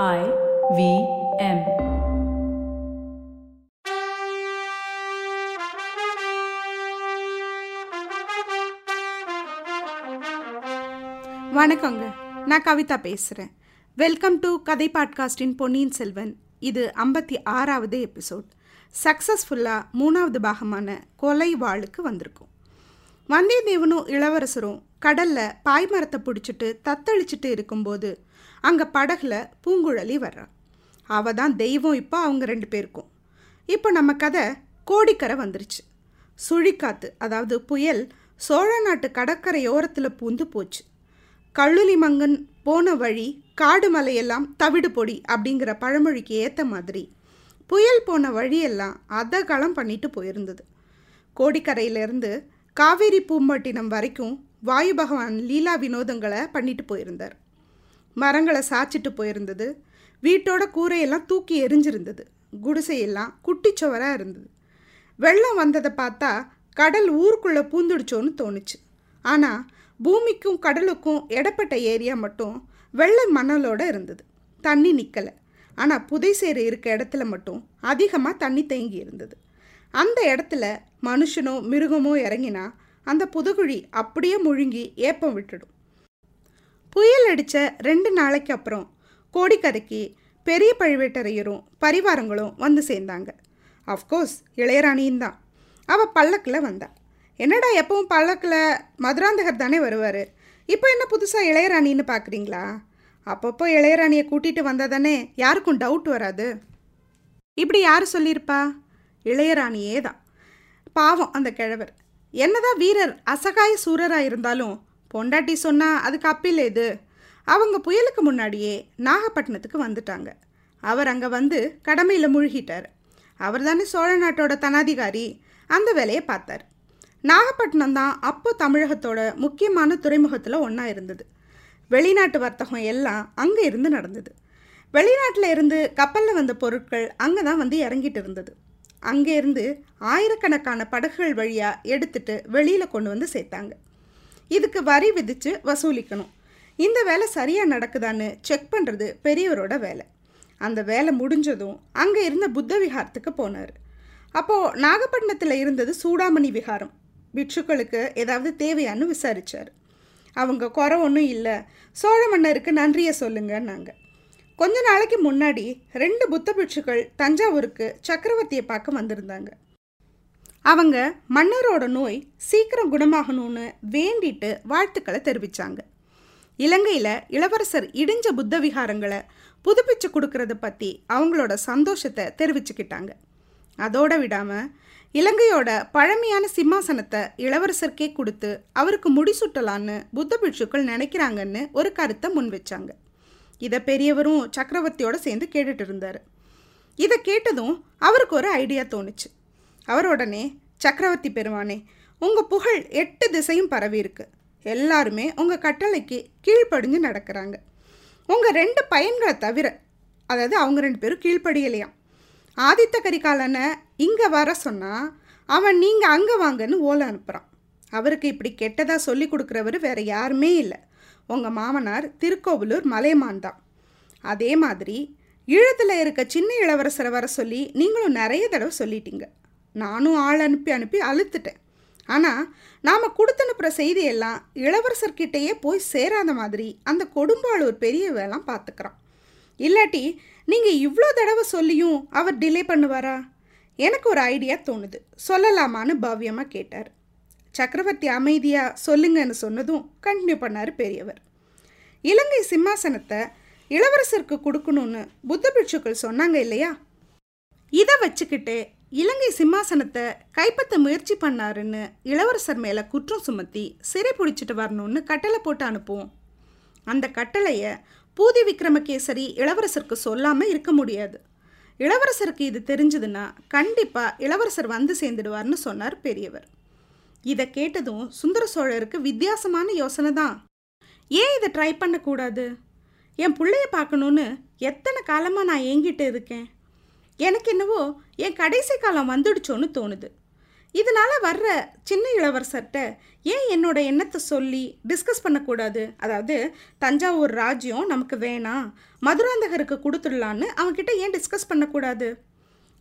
I V M. வணக்கங்க. நான் கவிதா பேசுகிறேன் வெல்கம் டு கதை பாட்காஸ்டின் பொன்னியின் செல்வன். இது ஐம்பத்தி ஆறாவது எபிசோட். சக்ஸஸ்ஃபுல்லாக மூணாவது பாகமான கொலை வாளுக்கு வந்திருக்கும். வந்தியத்தேவனும் இளவரசரும் கடலில் பாய்மரத்தை பிடிச்சிட்டு தத்தளிச்சிட்டு இருக்கும்போது அங்கே படகுல பூங்குழலி வர்றா. அவ தான் தெய்வம் இப்போ அவங்க ரெண்டு பேருக்கும். இப்போ நம்ம கதை கோடிக்கரை வந்துருச்சு. சுழிக்காத்து அதாவது புயல் சோழ நாட்டு கடற்கரையோரத்தில் பூந்து போச்சு. கள்ளுலி மங்கன் போன வழி காடு மலையெல்லாம் தவிடு பொடி அப்படிங்கிற பழமொழிக்கு ஏற்ற மாதிரி புயல் போன வழியெல்லாம் அதகளம் பண்ணிட்டு போயிருந்தது. கோடிக்கரையிலேருந்து காவேரி பூம்பட்டினம் வரைக்கும் வாயு பகவான் லீலா வினோதங்களை பண்ணிட்டு போயிருந்தார். மரங்களை சாய்ச்சிட்டு போயிருந்தது. வீட்டோட கூரையெல்லாம் தூக்கி எரிஞ்சிருந்தது குடிசையெல்லாம் குட்டிச்சுவராக இருந்தது. வெள்ளம் வந்ததை பார்த்தா கடல் ஊருக்குள்ளே பூந்துடுச்சோன்னு தோணுச்சு. ஆனால் பூமிக்கும் கடலுக்கும் இடப்பட்ட ஏரியா மட்டும் வெள்ளை மணலோட இருந்தது. தண்ணி நிற்கலை ஆனால் புதைசேறு இருக்க இடத்துல மட்டும் அதிகமாக தண்ணி தேங்கி இருந்தது. அந்த இடத்துல மனுஷனோ மிருகமோ இறங்கினா அந்த புதுகுழி அப்படியே முழுங்கி ஏப்பம் விட்டுடும். புயல் அடித்த ரெண்டு நாளைக்கு அப்புறம் கோடிக்கரைக்கு பெரிய பழுவேட்டரையரும் பரிவாரங்களும் வந்து சேர்ந்தாங்க. அஃப்கோர்ஸ் இளையராணியும் தான். அவள் பல்லக்கில் வந்தா. என்னடா எப்பவும் பல்லக்கில் மதுராந்தகர் தானே வருவார்? இப்போ என்ன புதுசாக இளையராணின்னு பார்க்குறீங்களா அப்பப்போ இளையராணியை கூட்டிகிட்டு வந்தால் தானே யாருக்கும் டவுட் வராது. இப்படி யார் சொல்லியிருப்பா? இளையராணியே தான். பாவம் அந்த கிழவர். என்னதான் வீரர் அசகாய சூரராக இருந்தாலும் பொண்டாட்டி சொன்னால் அதுக்கு அப்பில் இது அவங்க புயலுக்கு முன்னாடியே நாகப்பட்டினத்துக்கு வந்துட்டாங்க. அவர் அங்கே வந்து கடமையில் முழுகிட்டார். அவர் தானே சோழ நாட்டோட தனாதிகாரி. அந்த வேலையை பார்த்தார். நாகப்பட்டினம் தான் அப்போ தமிழகத்தோட முக்கியமான துறைமுகத்தில் ஒன்றா இருந்தது. வெளிநாட்டு வர்த்தகம் எல்லாம் அங்கே இருந்து நடந்தது. வெளிநாட்டில் இருந்து கப்பலில் வந்த பொருட்கள் அங்கே தான் வந்து இறங்கிட்டு இருந்தது. அங்கே இருந்து ஆயிரக்கணக்கான படகுகள் வழியாக எடுத்துட்டு வெளியில் கொண்டு வந்து சேர்த்தாங்க. இதுக்கு வரி விதித்து வசூலிக்கணும். இந்த வேலை சரியாக நடக்குதான்னு செக் பண்ணுறது பெரியவரோட வேலை. அந்த வேலை முடிஞ்சதும் அங்கே இருந்த புத்த விகாரத்துக்கு போனார். அப்போது நாகப்பட்டினத்தில் இருந்தது சூடாமணி விகாரம். பிட்சுக்களுக்கு ஏதாவது தேவையான்னு விசாரித்தார் அவங்க குறை ஒன்றும் இல்லை சோழ மன்னருக்கு நன்றியை சொல்லுங்கன்னாங்க. கொஞ்ச நாளைக்கு முன்னாடி ரெண்டு புத்த பிட்சுக்கள் தஞ்சாவூருக்கு சக்கரவர்த்தியை பார்க்க வந்திருந்தாங்க. அவங்க மன்னரோட நோய் சீக்கிரம் குணமாகணும்னு வேண்டிட்டு வாழ்த்துக்களை தெரிவித்தாங்க இலங்கையில் இளவரசர் இடிஞ்ச புத்த விகாரங்களை புதுப்பிச்சு கொடுக்கறத பற்றி அவங்களோட சந்தோஷத்தை தெரிவிச்சுக்கிட்டாங்க. அதோட விடாமல் இலங்கையோட பழமையான சிம்மாசனத்தை இளவரசருக்கே கொடுத்து அவருக்கு முடிசூட்டலான்னு புத்த பிட்சுக்கள் நினைக்கிறாங்கன்னு ஒரு கருத்தை முன் வச்சாங்க இதை பெரியவரும் சக்கரவர்த்தியோட சேர்ந்து கேட்டுட்டு இருந்தார். இதை கேட்டதும் அவருக்கு ஒரு ஐடியா தோணுச்சு. அவருடனே சக்கரவர்த்தி பெருமானே உங்கள் புகழ் எட்டு திசையும் பரவியிருக்கு எல்லாருமே உங்கள் கட்டளைக்கு கீழ்ப்படிஞ்சு நடக்கிறாங்க. உங்கள் ரெண்டு பையன்களை தவிர அதாவது அவங்க ரெண்டு பேரும் கீழ்ப்படியலையாம். ஆதித்த கரிகாலனை இங்கே வர சொன்னால் அவன் நீங்கள் அங்கே வாங்கன்னு ஓலை அனுப்புகிறான் அவருக்கு இப்படி கெட்டதாக சொல்லி கொடுக்குறவர் வேறு யாருமே இல்லை. உங்கள் மாமனார் திருக்கோவிலூர் மலையமான் தான். அதே மாதிரி ஈழத்தில் இருக்க சின்ன இளவரசரை வர சொல்லி நீங்களும் நிறைய தடவை சொல்லிட்டீங்க. நானும் ஆள் அனுப்பி அனுப்பி அழுத்துட்டேன். ஆனால் நாம் கொடுத்தனுப்புற செய்தியெல்லாம் இளவரசர்கிட்டயே போய் சேராத மாதிரி அந்த கொடும்பாளூர் பெரியவெல்லாம் பார்த்துக்கிறான் இல்லாட்டி நீங்கள் இவ்வளோ தடவை சொல்லியும் அவர் டிலே பண்ணுவாரா? எனக்கு ஒரு ஐடியா தோணுது. சொல்லலாமான்னு பவ்யமாக கேட்டார். சக்கரவர்த்தி அமைதியாக சொல்லுங்கன்னு சொன்னதும் கண்டினியூ பண்ணார் பெரியவர். இலங்கை சிம்மாசனத்தை இளவரசருக்கு கொடுக்கணும்னு புத்த பிட்சுக்கள் சொன்னாங்க இல்லையா? இதை வச்சுக்கிட்டு இலங்கை சிம்மாசனத்தை கைப்பற்ற முயற்சி பண்ணாருன்னு இளவரசர் மேலே குற்றம் சுமத்தி சிறை பிடிச்சிட்டு வரணும்னு கட்டளை போட்டு அனுப்புவோம். அந்த கட்டளையை பூதி விக்ரமகேசரி இளவரசருக்கு சொல்லாமல் இருக்க முடியாது. இளவரசருக்கு இது தெரிஞ்சதுன்னா கண்டிப்பாக இளவரசர் வந்து சேர்ந்துடுவார்னு சொன்னார் பெரியவர். இதை கேட்டதும் சுந்தர சோழருக்கு வித்தியாசமான யோசனை தான். ஏன் இதை ட்ரை பண்ணக்கூடாது? என் பிள்ளைய பார்க்கணுன்னு எத்தனை காலமாக நான் ஏங்கிட்டு இருக்கேன்? எனக்கு என்னவோ என் கடைசி காலம் வந்துடுச்சோன்னு தோணுது. இதனால் வர்ற சின்ன இளவரசர்கிட்ட ஏன் என்னோட எண்ணத்தை சொல்லி டிஸ்கஸ் பண்ணக்கூடாது? அதாவது தஞ்சாவூர் ராஜ்யம் நமக்கு வேணாம் மதுராந்தகருக்கு கொடுத்துடலான்னு அவன்கிட்ட ஏன் டிஸ்கஸ் பண்ணக்கூடாது?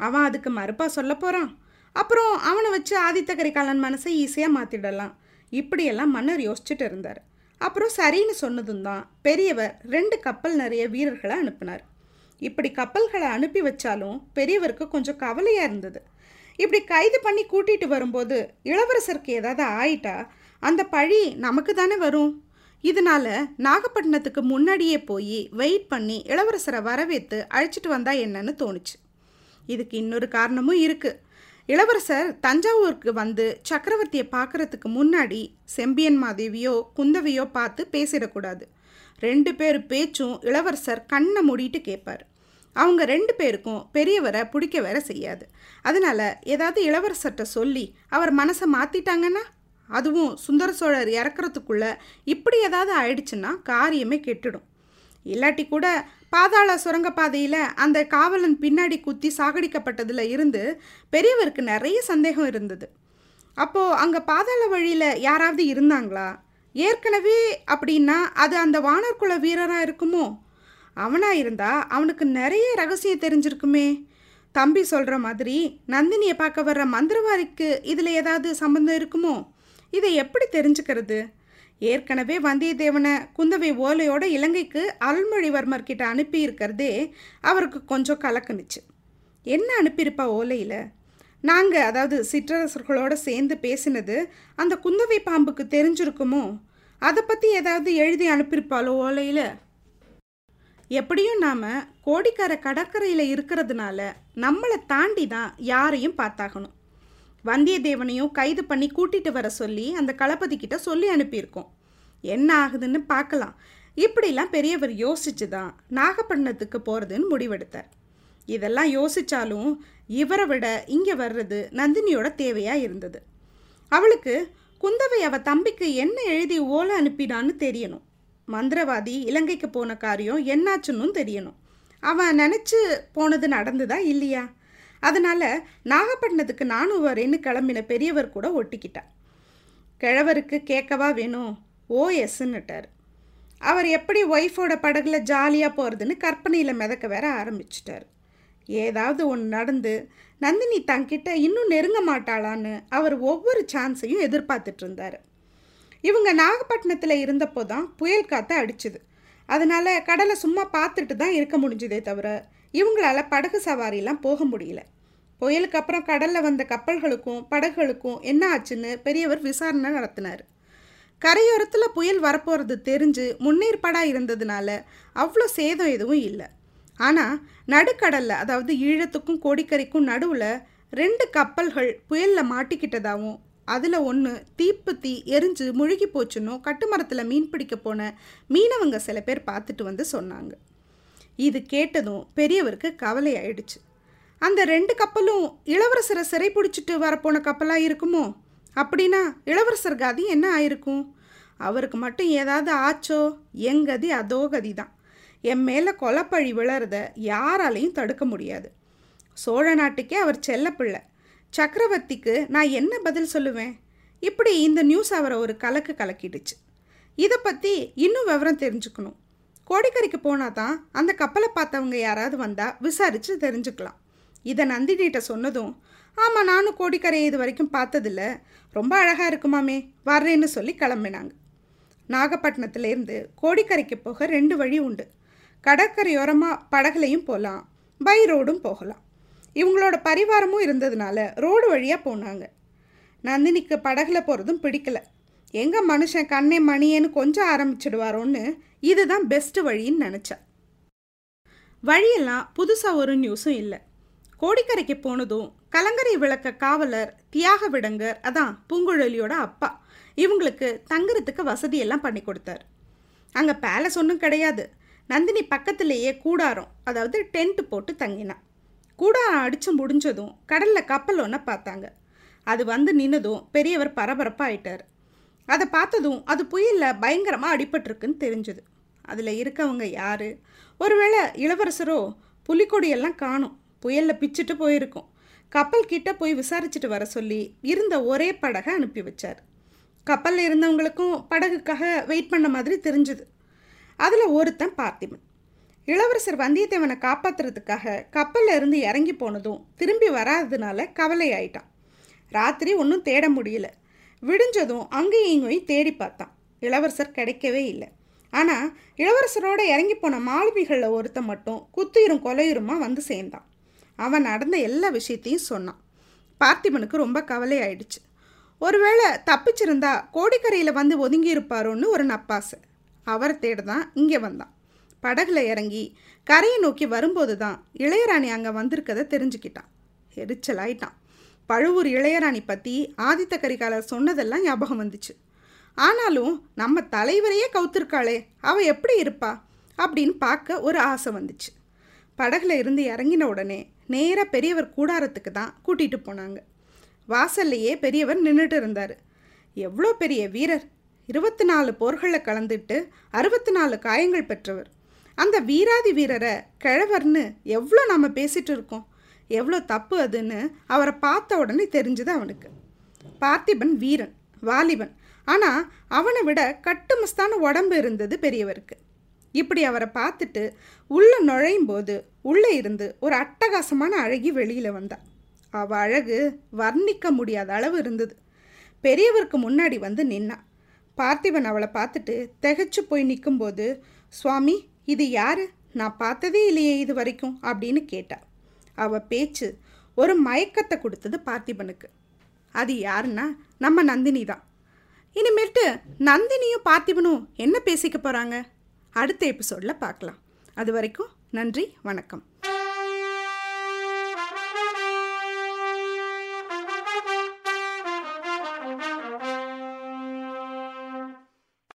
அவன் அதுக்கு மறுப்பாக சொல்ல போகிறான் அப்புறம் அவனை வச்சு ஆதித்த கரிகாலன் மனசை ஈஸியாக மாற்றிடலாம் இப்படியெல்லாம் மன்னர் யோசிச்சுட்டு இருந்தார். அப்புறம் சரின்னு சொன்னதும் தான் பெரியவர் ரெண்டு கப்பல் நிறைய வீரர்களை அனுப்பினார். இப்படி கப்பல்களை அனுப்பி வச்சாலும் பெரியவருக்கு கொஞ்சம் கவலையாக இருந்தது. இப்படி கைது பண்ணி கூட்டிகிட்டு வரும்போது இளவரசருக்கு ஏதாவது ஆயிட்டா? அந்த பழி நமக்கு தானே வரும். இதனால் நாகப்பட்டினத்துக்கு முன்னாடியே போய் வெயிட் பண்ணி இளவரசரை வரவேற்று அழைச்சிட்டு வந்தா என்னன்னு தோணுச்சு. இதுக்கு இன்னொரு காரணமும் இருக்குது இளவரசர் தஞ்சாவூருக்கு வந்து சக்கரவர்த்தியை பார்க்கறதுக்கு முன்னாடி செம்பியன் மாதேவியோ குந்தவையோ பார்த்து பேசிடக்கூடாது. ரெண்டு பேர் பேச்சும் இளவரசர் கண்ணை மூடிட்டு கேட்பார். அவங்க ரெண்டு பேருக்கும் பெரியவரை பிடிக்க வேற செய்யாது. அதனால் ஏதாவது இளவரசர்கிட்ட சொல்லி அவர் மனசை மாற்றிட்டாங்கன்னா அதுவும் சுந்தர சோழர் இறக்குறதுக்குள்ள இப்படி ஏதாவது ஆயிடுச்சுன்னா காரியமே கெட்டுடும். இல்லாட்டி கூட பாதாள சுரங்கப்பாதையில் அந்த காவலன் பின்னாடி குத்தி சாகடிக்கப்பட்டதில் இருந்து பெரியவருக்கு நிறைய சந்தேகம் இருந்தது. அப்போது அங்கே பாதாள வழியில் யாராவது இருந்தாங்களா? ஏற்கனவே அப்படின்னா அது அந்த வானர்குல வீரராக இருக்குமோ? அவனாக இருந்தா அவனுக்கு நிறைய ரகசியம் தெரிஞ்சிருக்குமே. தம்பி சொல்கிற மாதிரி நந்தினியை பார்க்க வர்ற மந்திரவாதிக்கு இதில் ஏதாவது சம்பந்தம் இருக்குமோ? இதை எப்படி தெரிஞ்சுக்கிறது? ஏற்கனவே வந்தியத்தேவனை குந்தவை ஓலையோட இலங்கைக்கு அருள்மொழிவர்மர் கிட்ட அனுப்பி இருக்கிறதே அவருக்கு கொஞ்சம் கலக்குனுச்சு என்ன அனுப்பியிருப்பா ஓலையில்? நாங்கள் அதாவது சிற்றரசர்களோட சேர்ந்து பேசினது அந்த குந்தவை பாம்புக்கு தெரிஞ்சிருக்குமோ? அதை பற்றி ஏதாவது எழுதி அனுப்பியிருப்பாளோ ஓலையில் எப்படியும் நாம் கோடிக்கரை கடற்கரையில் இருக்கிறதுனால நம்மளை தாண்டி தான் யாரையும் பார்த்தாகணும். வந்தியத்தேவனையும் கைது பண்ணி கூட்டிகிட்டு வர சொல்லி அந்த களபதி கிட்ட சொல்லி அனுப்பியிருக்கோம். என்ன ஆகுதுன்னு பார்க்கலாம். இப்படிலாம் பெரியவர் யோசிச்சு தான் நாகப்பட்டினத்துக்கு போகிறதுன்னு முடிவெடுத்தார். இதெல்லாம் யோசித்தாலும் இவரை விட இங்கே வர்றது நந்தினியோட தேவையாக இருந்தது. அவளுக்கு குந்தவை அவ தம்பிக்கு என்ன எழுதி ஓலை அனுப்பினான்னு தெரியணும். மந்திரவாதி இலங்கைக்கு போன காரியம் என்னாச்சுன்னு தெரியணும். அவன் நினச்சி போனது நடந்துதா இல்லையா? அதனால் நாகப்பட்டினத்துக்கு நானும் வரேன்னு கிளம்பின பெரியவர் கூட ஒட்டிக்கிட்டான் கிழவருக்கு கேட்கவா வேணும்? ஓஎஸ்ன்னுட்டார் அவர் எப்படி ஒய்ஃபோட படகுல ஜாலியாக போகிறதுன்னு கற்பனையில் மிதக்க வேற ஆரம்பிச்சிட்டார். ஏதாவது ஒன்று நடந்து நந்தினி தங்கிட்ட இன்னும் நெருங்க மாட்டாளான்னு அவர் ஒவ்வொரு சான்ஸையும் எதிர்பார்த்துட்டு இருந்தார். இவங்க நாகப்பட்டினத்தில் இருந்தப்போ தான் புயல் காற்று அடிச்சுது. அதனால் கடலை சும்மா பார்த்துட்டு தான் இருக்க முடிஞ்சதே தவிர இவங்களால படகு சவாரிலாம் போக முடியல. புயலுக்கு அப்புறம் கடலில் வந்த கப்பல்களுக்கும் படகுகளுக்கும் என்ன ஆச்சுன்னு பெரியவர் விசாரணை நடத்தினார். கரையோரத்தில் புயல் வரப்போகிறது தெரிஞ்சு முன்னேற்பாடாக இருந்ததுனால அவ்வளோ சேதம் எதுவும் இல்லை. ஆனால் நடுக்கடலில் அதாவது ஈழத்துக்கும் கோடிக்கரைக்கும் நடுவில் ரெண்டு கப்பல்கள் புயலில் மாட்டிக்கிட்டதாகவும் அதில் ஒன்று தீப்பத்தி எரிஞ்சு முழுகி போச்சுன்னும் கட்டுமரத்தில் மீன் பிடிக்க போன மீனவங்க சில பேர் பார்த்துட்டு வந்து சொன்னாங்க. இது கேட்டதும் பெரியவருக்கு கவலை ஆயிடுச்சு அந்த ரெண்டு கப்பலும் இளவரசரை சிறை பிடிச்சிட்டு வரப்போன கப்பலாக இருக்குமோ? அப்படின்னா இளவரசர் கதி என்ன ஆயிருக்கும்? அவருக்கு மட்டும் ஏதாவது ஆச்சோ? எங்கதி அதோ கதி தான் என் மேலே கொலப்பழி விழறத யாராலையும் தடுக்க முடியாது. சோழ நாட்டுக்கே அவர் செல்லப்பிள்ளை. சக்கரவர்த்திக்கு நான் என்ன பதில் சொல்லுவேன்? இப்படி இந்த நியூஸ் அவரை ஒரு கலக்கு கலக்கிடுச்சு. இதை பற்றி இன்னும் விவரம் தெரிஞ்சுக்கணும். கோடிக்கரைக்கு போனால் தான் அந்த கப்பலை பார்த்தவங்க யாராவது வந்தால் விசாரித்து தெரிஞ்சுக்கலாம். இதை நந்தினிகிட்ட சொன்னதும் ஆமாம் நானும் கோடிக்கரையை இது வரைக்கும் பார்த்ததில்ல. ரொம்ப அழகாக இருக்குமாமே வர்றேன்னு சொல்லி கிளம்பினாங்க. நாகப்பட்டினத்துலேருந்து கோடிக்கரைக்கு போக ரெண்டு வழி உண்டு. கடற்கரையோரமாக படகுலையும் போகலாம் பை ரோடும் போகலாம். இவங்களோட பரிவாரமும் இருந்ததுனால ரோடு வழியாக போனாங்க. நந்தினிக்கு படகுல போகிறதும் பிடிக்கல. எங்கே மனுஷன் கண்ணே மணியேன்னு கொஞ்சம் ஆரம்பிச்சிடுவாரோன்னு இதுதான் பெஸ்ட்டு வழின்னு நினச்சா. வழியெல்லாம் புதுசாக ஒரு நியூஸும் இல்லை. கோடிக்கரைக்கு போனதும் கலங்கரை விளக்க காவலர் தியாக விடங்கர் அதான் பூங்குழலியோட அப்பா இவங்களுக்கு தங்குறதுக்கு வசதியெல்லாம் பண்ணி கொடுத்தார். அங்கே பேலஸ் ஒன்றும் கிடையாது. நந்தினி பக்கத்திலேயே கூடாரம் அதாவது டென்ட் போட்டு தங்கினான் கூடாரம் அடித்து முடிஞ்சதும் கடலில் கப்பல் ஒன்றை பார்த்தாங்க. அது வந்து நின்னதும் பெரியவர் பரபரப்பாக ஆயிட்டார் அதை பார்த்ததும் அது புயலில் பயங்கரமாக அடிபட்டிருக்குன்னு தெரிஞ்சுது. அதில் இருக்கவங்க யார்? ஒருவேளை இளவரசரோ புலிக்கொடியெல்லாம் காணும். புயலில் பிச்சுட்டு போயிருக்கும். கப்பல் கிட்ட போய் விசாரிச்சுட்டு வர சொல்லி இருந்த ஒரே படகை அனுப்பி வச்சார். கப்பலில் இருந்தவங்களுக்கும் படகுக்காக வெயிட் பண்ண மாதிரி தெரிஞ்சுது. அதில் ஒருத்தன் பார்த்திபன். இளவரசர் வந்தியத்தேவனை காப்பாற்றுறதுக்காக கப்பலில் இருந்து இறங்கி போனதும் திரும்பி வராததுனால கவலை ஆயிட்டான் ராத்திரி ஒன்றும் தேட முடியல. விடிஞ்சதும் அங்கேயும் இங்கேயும் தேடி பார்த்தான். இளவரசர் கிடைக்கவே இல்லை. ஆனால் இளவரசரோட இறங்கி போன மாலுமிகளில் ஒருத்தன் மட்டும் குத்துயிரும் கொலையுருமா வந்து சேர்ந்தான். அவன் நடந்த எல்லா விஷயத்தையும் சொன்னான். பார்த்திபனுக்கு ரொம்ப கவலை ஆயிடுச்சு ஒருவேளை தப்பிச்சிருந்தா கோடிக்கரையில் வந்து ஒதுங்கி இருப்பாரோன்னு ஒரு நப்பாசை. அவரை தேட தான் இங்கே வந்தான். படகுல இறங்கி கரையை நோக்கி வரும்போது தான் இளையராணி அங்கே வந்திருக்கதை தெரிஞ்சுக்கிட்டான். எரிச்சலாயிட்டான். பழுவூர் இளையராணி பற்றி ஆதித்த கரிகாலர் சொன்னதெல்லாம் ஞாபகம் வந்துச்சு. ஆனாலும் நம்ம தலைவரையே கவுத்திருக்காளே அவள் எப்படி இருப்பா? அப்படின்னு பார்க்க ஒரு ஆசை வந்துச்சு. படகுல இருந்து இறங்கின உடனே நேராக பெரியவர் கூடாரத்துக்கு தான் கூட்டிகிட்டு போனாங்க. வாசல்லையே பெரியவர் நின்றுட்டு இருந்தார். எவ்வளோ பெரிய வீரர் இருபத்தி நாலு போர்களில் கலந்துட்டு அறுபத்தி நாலு காயங்கள் பெற்றவர். அந்த வீராதி வீரரை கிழவர்னு எவ்வளோ நாம் பேசிகிட்டு இருக்கோம்? எவ்வளோ தப்பு அதுன்னு அவரை பார்த்த உடனே தெரிஞ்சுது அவனுக்கு. பார்த்திபன் வீரன் வாலிபன். ஆனால் அவனை விட கட்டுமஸ்தான உடம்பு இருந்தது பெரியவருக்கு. இப்படி அவரை பார்த்துட்டு உள்ளே நுழையும் போது உள்ளே இருந்து ஒரு அட்டகாசமான அழகி வெளியில் வந்தா. அவ அழகு வர்ணிக்க முடியாத அளவு இருந்தது. பெரியவருக்கு முன்னாடி வந்து நின்னா. பார்த்திபன் அவளை பார்த்துட்டு திகைச்சு போய் நிற்கும்போது சுவாமி இது யாரு? நான் பார்த்ததே இல்லையே இது வரைக்கும் அப்படின்னு கேட்டா. அவள் பேச்சு ஒரு மயக்கத்தை கொடுத்தது பார்த்திபனுக்கு. அது யாருன்னா நம்ம நந்தினி தான். இனிமேட்டு நந்தினியும் பார்த்திபனும் என்ன பேசிக்க போகிறாங்க அடுத்த எபிசோடில் பார்க்கலாம். அது வரைக்கும் நன்றி வணக்கம்.